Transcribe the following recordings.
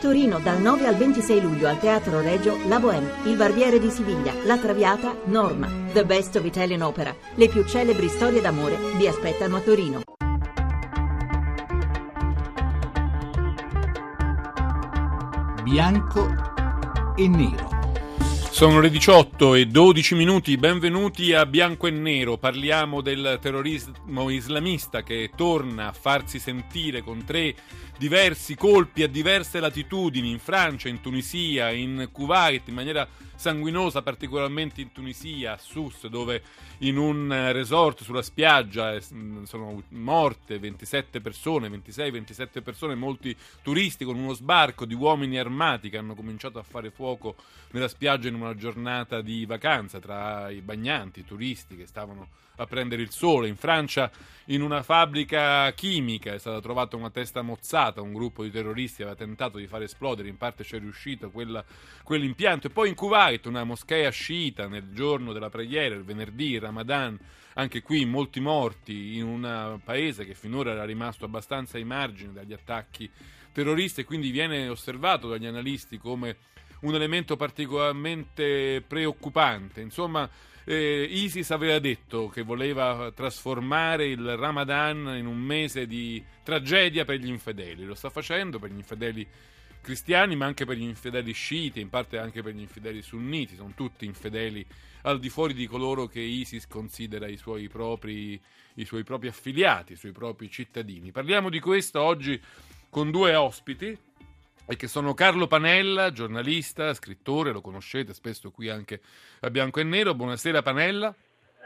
Torino dal 9 al 26 luglio al Teatro Regio La Bohème, Il Barbiere di Siviglia, La Traviata, Norma, The Best of Italian Opera. Le più celebri storie d'amore vi aspettano a Torino. Bianco e nero. Sono le 18 e 12 minuti, benvenuti a Bianco e Nero. Parliamo del terrorismo islamista che torna a farsi sentire con tre diversi colpi a diverse latitudini in Francia, in Tunisia, in Kuwait, in maniera sanguinosa, particolarmente in Tunisia, a Sus, dove in un resort sulla spiaggia eh, sono morte 27 persone, 26-27 persone, molti turisti con uno sbarco di uomini armati che hanno cominciato a fare fuoco nella spiaggia in una giornata di vacanza tra i bagnanti, i turisti che stavano a prendere il sole. In Francia, in una fabbrica chimica, è stata trovata una testa mozzata. Un gruppo di terroristi aveva tentato di far esplodere, in parte c'è riuscito quella, quell'impianto. E poi in Kuwait, una moschea sciita nel giorno della preghiera, il venerdì, Ramadan. Anche qui molti morti in un paese che finora era rimasto abbastanza ai margini dagli attacchi terroristi e quindi viene osservato dagli analisti come un elemento particolarmente preoccupante. Insomma, eh, ISIS aveva detto che voleva trasformare il Ramadan in un mese di tragedia per gli infedeli. Lo sta facendo per gli infedeli cristiani, ma anche per gli infedeli sciiti, in parte anche per gli infedeli sunniti. Sono tutti infedeli al di fuori di coloro che ISIS considera i suoi propri, i suoi propri affiliati, i suoi propri cittadini. Parliamo di questo oggi con due ospiti e che sono Carlo Panella, giornalista, scrittore, lo conoscete spesso qui anche a Bianco e Nero. Buonasera Panella.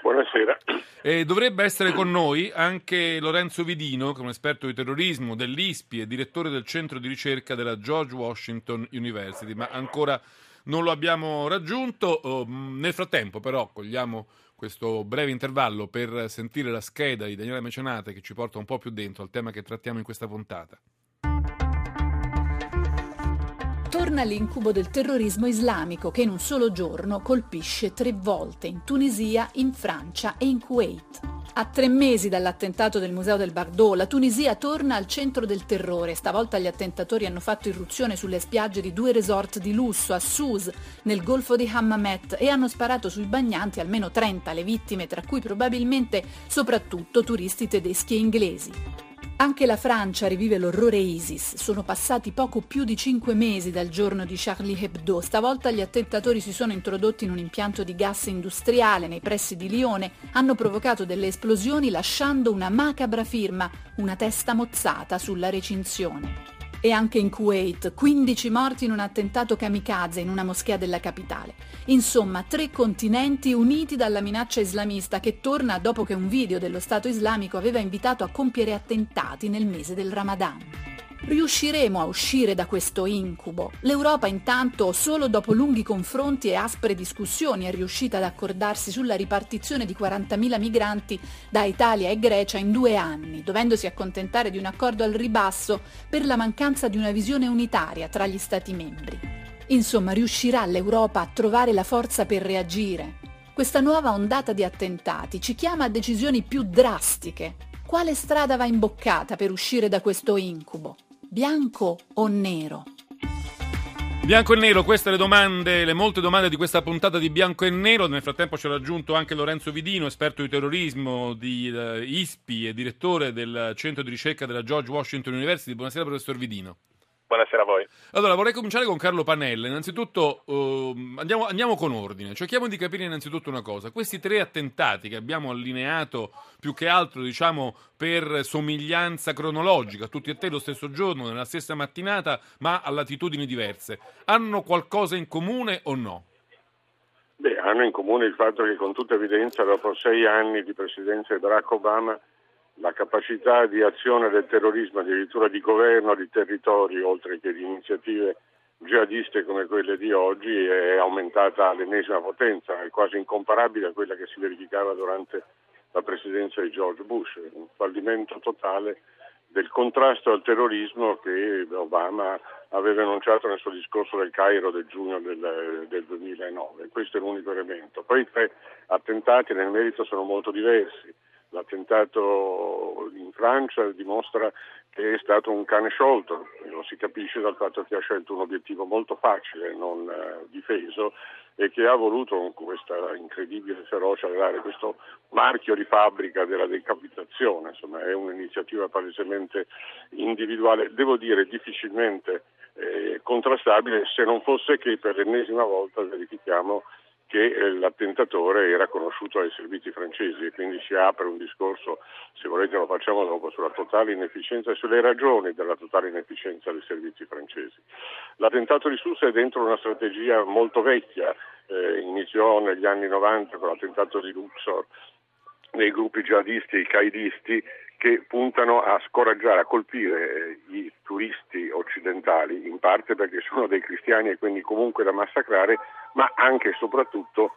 Buonasera. E dovrebbe essere con noi anche Lorenzo Vidino, che è un esperto di terrorismo dell'ISPI e direttore del centro di ricerca della George Washington University, ma ancora non lo abbiamo raggiunto. Oh, nel frattempo però cogliamo questo breve intervallo per sentire la scheda di Daniele Mecenate che ci porta un po' più dentro al tema che trattiamo in questa puntata. Torna l'incubo del terrorismo islamico che in un solo giorno colpisce tre volte in Tunisia, in Francia e in Kuwait. A tre mesi dall'attentato del Museo del Bardo, la Tunisia torna al centro del terrore. Stavolta gli attentatori hanno fatto irruzione sulle spiagge di due resort di lusso a Sus, nel golfo di Hammamet, e hanno sparato sui bagnanti almeno 30 le vittime, tra cui probabilmente soprattutto turisti tedeschi e inglesi. Anche la Francia rivive l'orrore ISIS. Sono passati poco più di cinque mesi dal giorno di Charlie Hebdo. Stavolta gli attentatori si sono introdotti in un impianto di gas industriale nei pressi di Lione, hanno provocato delle esplosioni lasciando una macabra firma, una testa mozzata sulla recinzione. E anche in Kuwait, 15 morti in un attentato kamikaze in una moschea della capitale. Insomma, tre continenti uniti dalla minaccia islamista che torna dopo che un video dello Stato islamico aveva invitato a compiere attentati nel mese del Ramadan. Riusciremo a uscire da questo incubo? L'Europa intanto, solo dopo lunghi confronti e aspre discussioni, è riuscita ad accordarsi sulla ripartizione di 40.000 migranti da Italia e Grecia in due anni, dovendosi accontentare di un accordo al ribasso per la mancanza di una visione unitaria tra gli Stati membri. Insomma, riuscirà l'Europa a trovare la forza per reagire? Questa nuova ondata di attentati ci chiama a decisioni più drastiche. Quale strada va imboccata per uscire da questo incubo? Bianco o nero? Bianco e nero, queste le domande, le molte domande di questa puntata di Bianco e Nero. Nel frattempo ci ha raggiunto anche Lorenzo Vidino, esperto di terrorismo di uh, ISPI e direttore del centro di ricerca della George Washington University. Buonasera professor Vidino. Buonasera a voi. Allora, vorrei cominciare con Carlo Panella. Innanzitutto uh, andiamo, andiamo, con ordine. Cerchiamo di capire innanzitutto una cosa. Questi tre attentati che abbiamo allineato più che altro, diciamo, per somiglianza cronologica, tutti e tre lo stesso giorno, nella stessa mattinata, ma a latitudini diverse, hanno qualcosa in comune o no? Beh, hanno in comune il fatto che con tutta evidenza dopo sei anni di presidenza di Barack Obama la capacità di azione del terrorismo, addirittura di governo di territori, oltre che di iniziative jihadiste come quelle di oggi, è aumentata all'ennesima potenza, è quasi incomparabile a quella che si verificava durante la presidenza di George Bush, un fallimento totale del contrasto al terrorismo che Obama aveva enunciato nel suo discorso del Cairo del giugno del, del 2009. Questo è l'unico elemento. Poi i tre attentati nel merito sono molto diversi L'attentato in Francia dimostra che è stato un cane sciolto, lo si capisce dal fatto che ha scelto un obiettivo molto facile, non eh, difeso, e che ha voluto con questa incredibile ferocia dare questo marchio di fabbrica della decapitazione, insomma è un'iniziativa palesemente individuale, devo dire difficilmente eh, contrastabile se non fosse che per l'ennesima volta verifichiamo che eh, l'attentatore era conosciuto ai servizi francesi e quindi si apre un discorso, se volete lo facciamo dopo, sulla totale inefficienza e sulle ragioni della totale inefficienza dei servizi francesi. L'attentato di Susa è dentro una strategia molto vecchia, eh, iniziò negli anni 90 con l'attentato di Luxor dei gruppi jihadisti e caidisti che puntano a scoraggiare, a colpire eh, i turisti occidentali, in parte perché sono dei cristiani e quindi comunque da massacrare, ma anche e soprattutto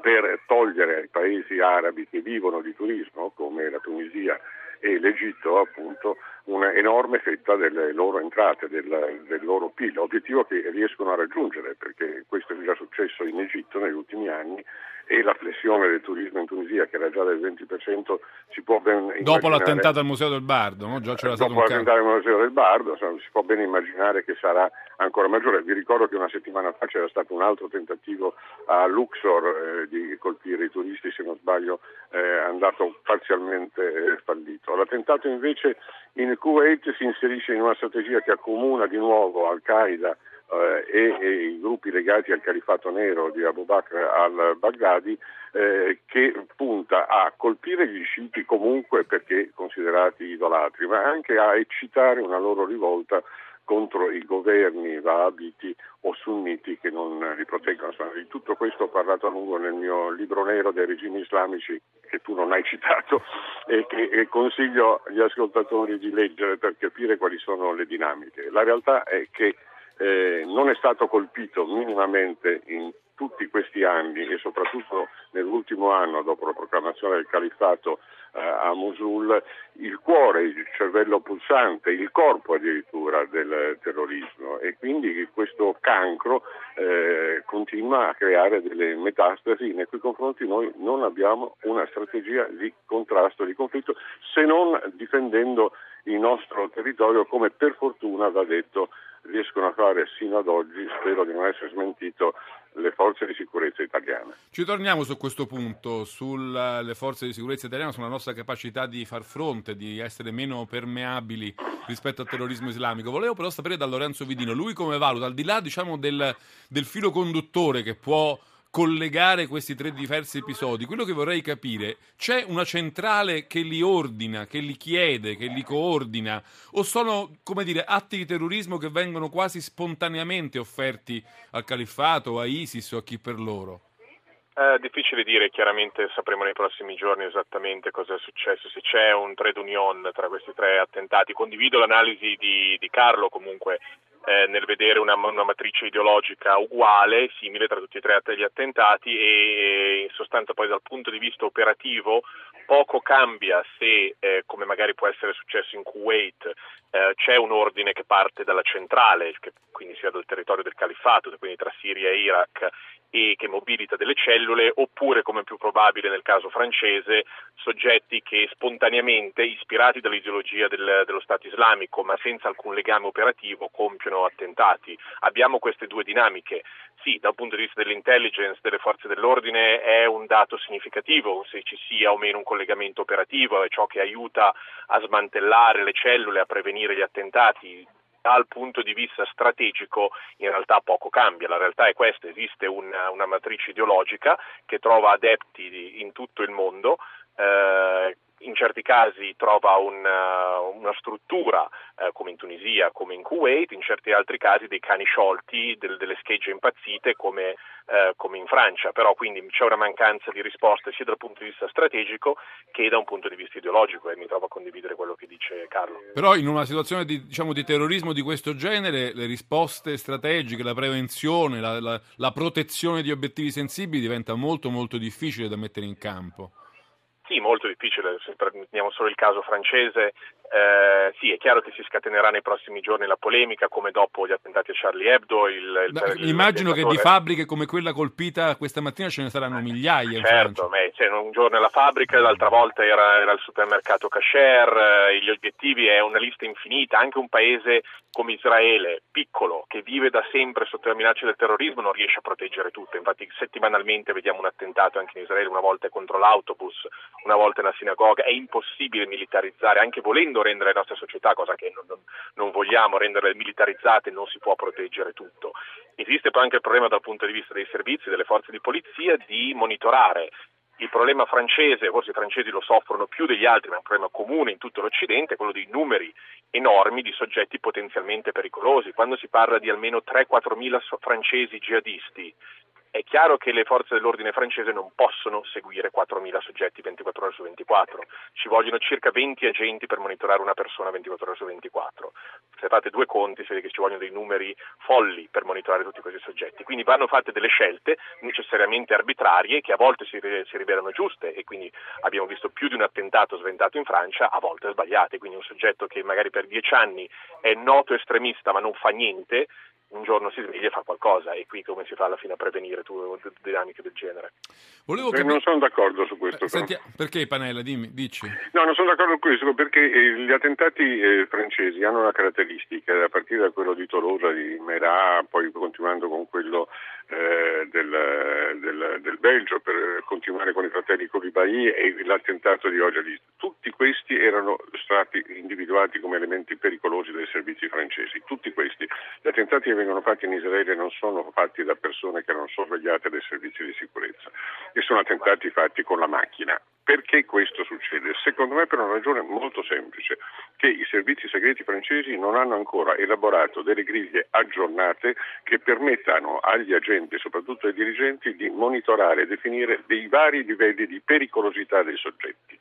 per togliere ai paesi arabi che vivono di turismo, come la Tunisia e l'Egitto, appunto, un'enorme fetta delle loro entrate, del, del loro PIL, obiettivo che riescono a raggiungere perché questo è già successo in Egitto negli ultimi anni e la flessione del turismo in Tunisia che era già del 20% si può ben immaginare... Dopo l'attentato al Museo del Bardo, no? Già c'era Dopo stato un l'attentato al Museo del Bardo insomma, si può ben immaginare che sarà ancora maggiore. Vi ricordo che una settimana fa c'era stato un altro tentativo a Luxor eh, di colpire i turisti, se non sbaglio è eh, andato parzialmente eh, fallito. L'attentato invece in Kuwait si inserisce in una strategia che accomuna di nuovo Al-Qaeda eh, e, e, i gruppi legati al califato nero di Abu Bakr al-Baghdadi eh, che punta a colpire gli sciiti comunque perché considerati idolatri, ma anche a eccitare una loro rivolta contro i governi wahabiti o sunniti che non li proteggono. Di tutto questo ho parlato a lungo nel mio libro nero dei regimi islamici che tu non hai citato e che consiglio agli ascoltatori di leggere per capire quali sono le dinamiche. La realtà è che eh, non è stato colpito minimamente in tutti questi anni e soprattutto nell'ultimo anno dopo la proclamazione del califfato eh, a Mosul il cuore, il cervello pulsante, il corpo addirittura del terrorismo. E quindi questo cancro eh, continua a creare delle metastasi. Nei cui confronti noi non abbiamo una strategia di contrasto, di conflitto se non difendendo il nostro territorio come per fortuna va detto riescono a fare sino ad oggi, spero di non essere smentito, le forze di sicurezza italiane. Ci torniamo su questo punto, sulle forze di sicurezza italiane, sulla nostra capacità di far fronte, di essere meno permeabili rispetto al terrorismo islamico. Volevo però sapere da Lorenzo Vidino, lui come valuta, al di là diciamo, del, del filo conduttore che può collegare questi tre diversi episodi, quello che vorrei capire, c'è una centrale che li ordina, che li chiede, che li coordina, o sono, come dire, atti di terrorismo che vengono quasi spontaneamente offerti al califfato, a ISIS o a chi per loro? È difficile dire, chiaramente sapremo nei prossimi giorni esattamente cosa è successo, se c'è un trade union tra questi tre attentati. Condivido l'analisi di, di Carlo comunque eh, nel vedere una, una, matrice ideologica uguale, simile tra tutti e tre gli attentati e in sostanza poi dal punto di vista operativo poco cambia se, eh, come magari può essere successo in Kuwait, eh, c'è un ordine che parte dalla centrale, che quindi sia dal territorio del califfato, quindi tra Siria e Iraq, e che mobilita delle cellule, oppure, come più probabile nel caso francese, soggetti che spontaneamente, ispirati dall'ideologia del, dello Stato islamico, ma senza alcun legame operativo, compiono attentati. Abbiamo queste due dinamiche. Sì, dal punto di vista dell'intelligence, delle forze dell'ordine, è un dato significativo se ci sia o meno un collegamento operativo, è ciò che aiuta a smantellare le cellule, a prevenire gli attentati dal punto di vista strategico in realtà poco cambia, la realtà è questa, esiste una, una matrice ideologica che trova adepti in tutto il mondo, eh, in certi casi trova una, una struttura eh, come in Tunisia, come in Kuwait, in certi altri casi dei cani sciolti, del, delle schegge impazzite come, eh, come, in Francia, però quindi c'è una mancanza di risposte sia dal punto di vista strategico che da un punto di vista ideologico e mi trovo a condividere quello che dice Carlo. Però in una situazione di, diciamo, di terrorismo di questo genere le risposte strategiche, la prevenzione, la, la, la protezione di obiettivi sensibili diventa molto molto difficile da mettere in campo. Sì, molto difficile, se prendiamo solo il caso francese, eh, sì, è chiaro che si scatenerà nei prossimi giorni la polemica, come dopo gli attentati a Charlie Hebdo. Il, il, da, il immagino che di fabbriche come quella colpita questa mattina ce ne saranno migliaia. Certo, beh, cioè, un giorno è la fabbrica, l'altra volta era, era il supermercato Kasher, eh, gli obiettivi è una lista infinita, anche un paese come Israele, piccolo, che vive da sempre sotto la minaccia del terrorismo, non riesce a proteggere tutto. Infatti settimanalmente vediamo un attentato anche in Israele, una volta contro l'autobus, una volta è la sinagoga. È impossibile militarizzare, anche volendo rendere le nostre società, cosa che non, non, non vogliamo, renderle militarizzate, non si può proteggere tutto. Esiste poi anche il problema dal punto di vista dei servizi, delle forze di polizia, di monitorare il problema francese, forse i francesi lo soffrono più degli altri, ma è un problema comune in tutto l'Occidente, è quello dei numeri enormi di soggetti potenzialmente pericolosi. Quando si parla di almeno 3-4 mila francesi jihadisti è chiaro che le forze dell'ordine francese non possono seguire 4.000 soggetti 24 ore su 24, ci vogliono circa 20 agenti per monitorare una persona 24 ore su 24. Se fate due conti, si vede che ci vogliono dei numeri folli per monitorare tutti questi soggetti. Quindi vanno fatte delle scelte necessariamente arbitrarie che a volte si, si rivelano giuste e quindi abbiamo visto più di un attentato sventato in Francia, a volte sbagliate. Quindi un soggetto che magari per dieci anni è noto estremista ma non fa niente, un giorno si sveglia e fa qualcosa e qui come si fa alla fine a prevenire tu, dinamiche del genere. Volevo capire... Non sono d'accordo su questo. Eh, senti, perché Panella, dimmi, dici. No, non sono d'accordo su questo perché eh, gli attentati eh, francesi hanno una caratteristica, a partire da quello di Tolosa, di Merà, poi continuando con quello eh, del, del, del, Belgio, per continuare con i fratelli Colibai e l'attentato di Ojalis. Tutti questi erano stati individuati come elementi pericolosi dai servizi francesi, tutti questi. Gli attentati che vengono fatti in Israele non sono fatti da persone che erano sorvegliate dai servizi di sicurezza e sono attentati fatti con la macchina. Perché questo succede? Secondo me per una ragione molto semplice, che i servizi segreti francesi non hanno ancora elaborato delle griglie aggiornate che permettano agli agenti, soprattutto ai dirigenti, di monitorare e definire dei vari livelli di pericolosità dei soggetti.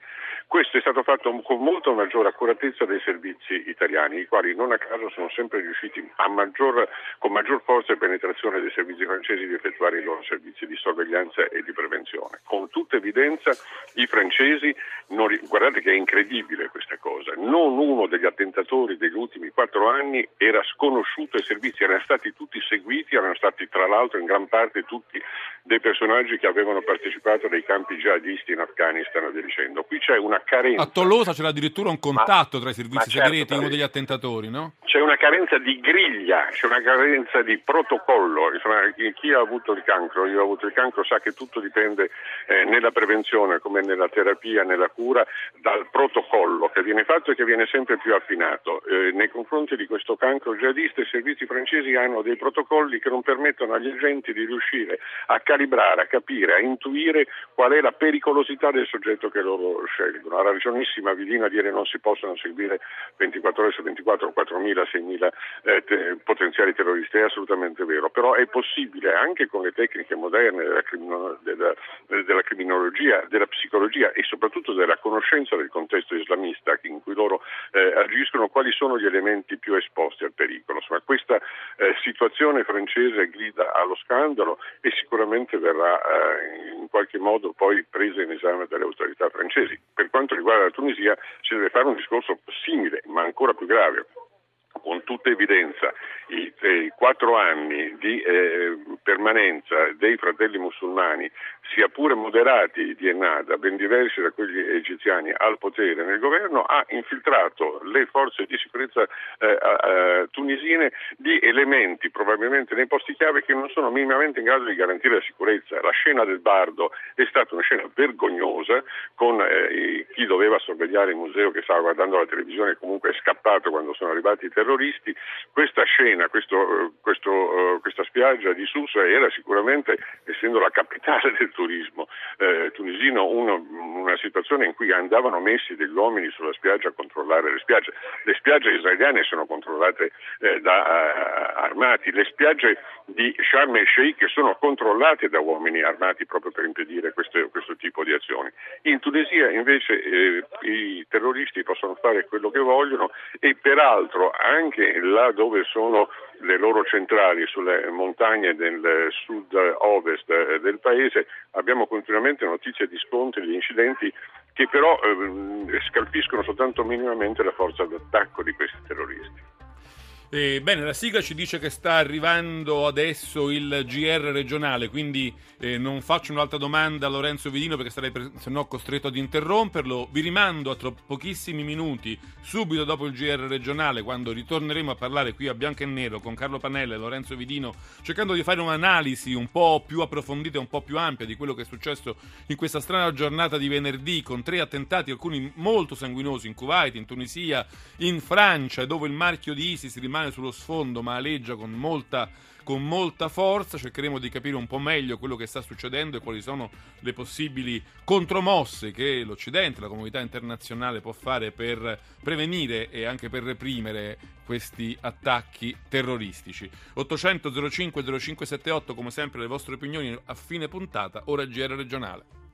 Questo è stato fatto con molta maggiore accuratezza dai servizi italiani, i quali non a caso sono sempre riusciti maggior, con maggior forza e penetrazione dei servizi francesi di effettuare i loro servizi di sorveglianza e di prevenzione. Con tutta evidenza i francesi, non, guardate che è incredibile questa cosa, non uno degli attentatori degli ultimi quattro anni era sconosciuto ai servizi, erano stati tutti seguiti, erano stati tra l'altro in gran parte tutti dei personaggi che avevano partecipato ai campi jihadisti in Afghanistan e via dicendo. Qui c'è una carenza. A Tolosa c'era addirittura un contatto ma, tra i servizi certo, segreti e uno degli attentatori, no? C'è una carenza di griglia, c'è una carenza di protocollo. Insomma, chi ha avuto il cancro, io ho avuto il cancro, sa che tutto dipende eh, nella prevenzione come nella terapia, nella cura, dal protocollo che viene fatto e che viene sempre più affinato. Eh, nei confronti di questo cancro jihadista i servizi francesi hanno dei protocolli che non permettono agli agenti di riuscire a calibrare, a capire, a intuire qual è la pericolosità del soggetto che loro scelgono. Ha ragionissima Vidina a dire non si possono seguire 24 ore su 24 4.000, 6.000 eh, te- potenziali terroristi, è assolutamente vero, però è possibile anche con le tecniche moderne della, crimino- della, della criminologia, della psicologia e soprattutto della conoscenza del contesto islamista in cui loro eh, agiscono, quali sono gli elementi più esposti al pericolo. Insomma, questa eh, situazione francese grida allo scandalo e sicuramente verrà eh, in qualche modo poi presa in esame dalle autorità francesi. Per quanto riguarda la Tunisia si deve fare un discorso simile, ma ancora più grave con tutta evidenza i, i quattro anni di eh, permanenza dei fratelli musulmani, sia pure moderati di Ennada, ben diversi da quelli egiziani, al potere nel governo, ha infiltrato le forze di sicurezza eh, eh, tunisine di elementi probabilmente nei posti chiave che non sono minimamente in grado di garantire la sicurezza. La scena del Bardo è stata una scena vergognosa con eh, chi doveva sorvegliare il museo che stava guardando la televisione comunque è scappato quando sono arrivati i terroristi terroristi, questa scena, questo, questo, questa spiaggia di Susa era sicuramente, essendo la capitale del turismo eh, tunisino, uno, una situazione in cui andavano messi degli uomini sulla spiaggia a controllare le spiagge. Le spiagge israeliane sono controllate eh, da uh, armati, le spiagge di Sharm el Sheikh sono controllate da uomini armati proprio per impedire questo, questo tipo di azioni. In Tunisia invece eh, i terroristi possono fare quello che vogliono e peraltro anche là dove sono le loro centrali sulle montagne del sud-ovest del paese abbiamo continuamente notizie di scontri, di incidenti che però eh, scalfiscono soltanto minimamente la forza d'attacco di questi terroristi. Eh, bene, la sigla ci dice che sta arrivando adesso il GR regionale, quindi eh, non faccio un'altra domanda a Lorenzo Vidino perché sarei se no costretto ad interromperlo. Vi rimando a tro- pochissimi minuti, subito dopo il GR regionale, quando ritorneremo a parlare qui a Bianco e Nero con Carlo Panella e Lorenzo Vidino, cercando di fare un'analisi un po' più approfondita e un po' più ampia di quello che è successo in questa strana giornata di venerdì con tre attentati, alcuni molto sanguinosi in Kuwait, in Tunisia, in Francia, dove il marchio di ISIS rimane rimane sullo sfondo ma aleggia con molta, con molta forza. Cercheremo di capire un po' meglio quello che sta succedendo e quali sono le possibili contromosse che l'Occidente, la comunità internazionale può fare per prevenire e anche per reprimere questi attacchi terroristici. 800 05 0578 come sempre le vostre opinioni a fine puntata, ora GR regionale.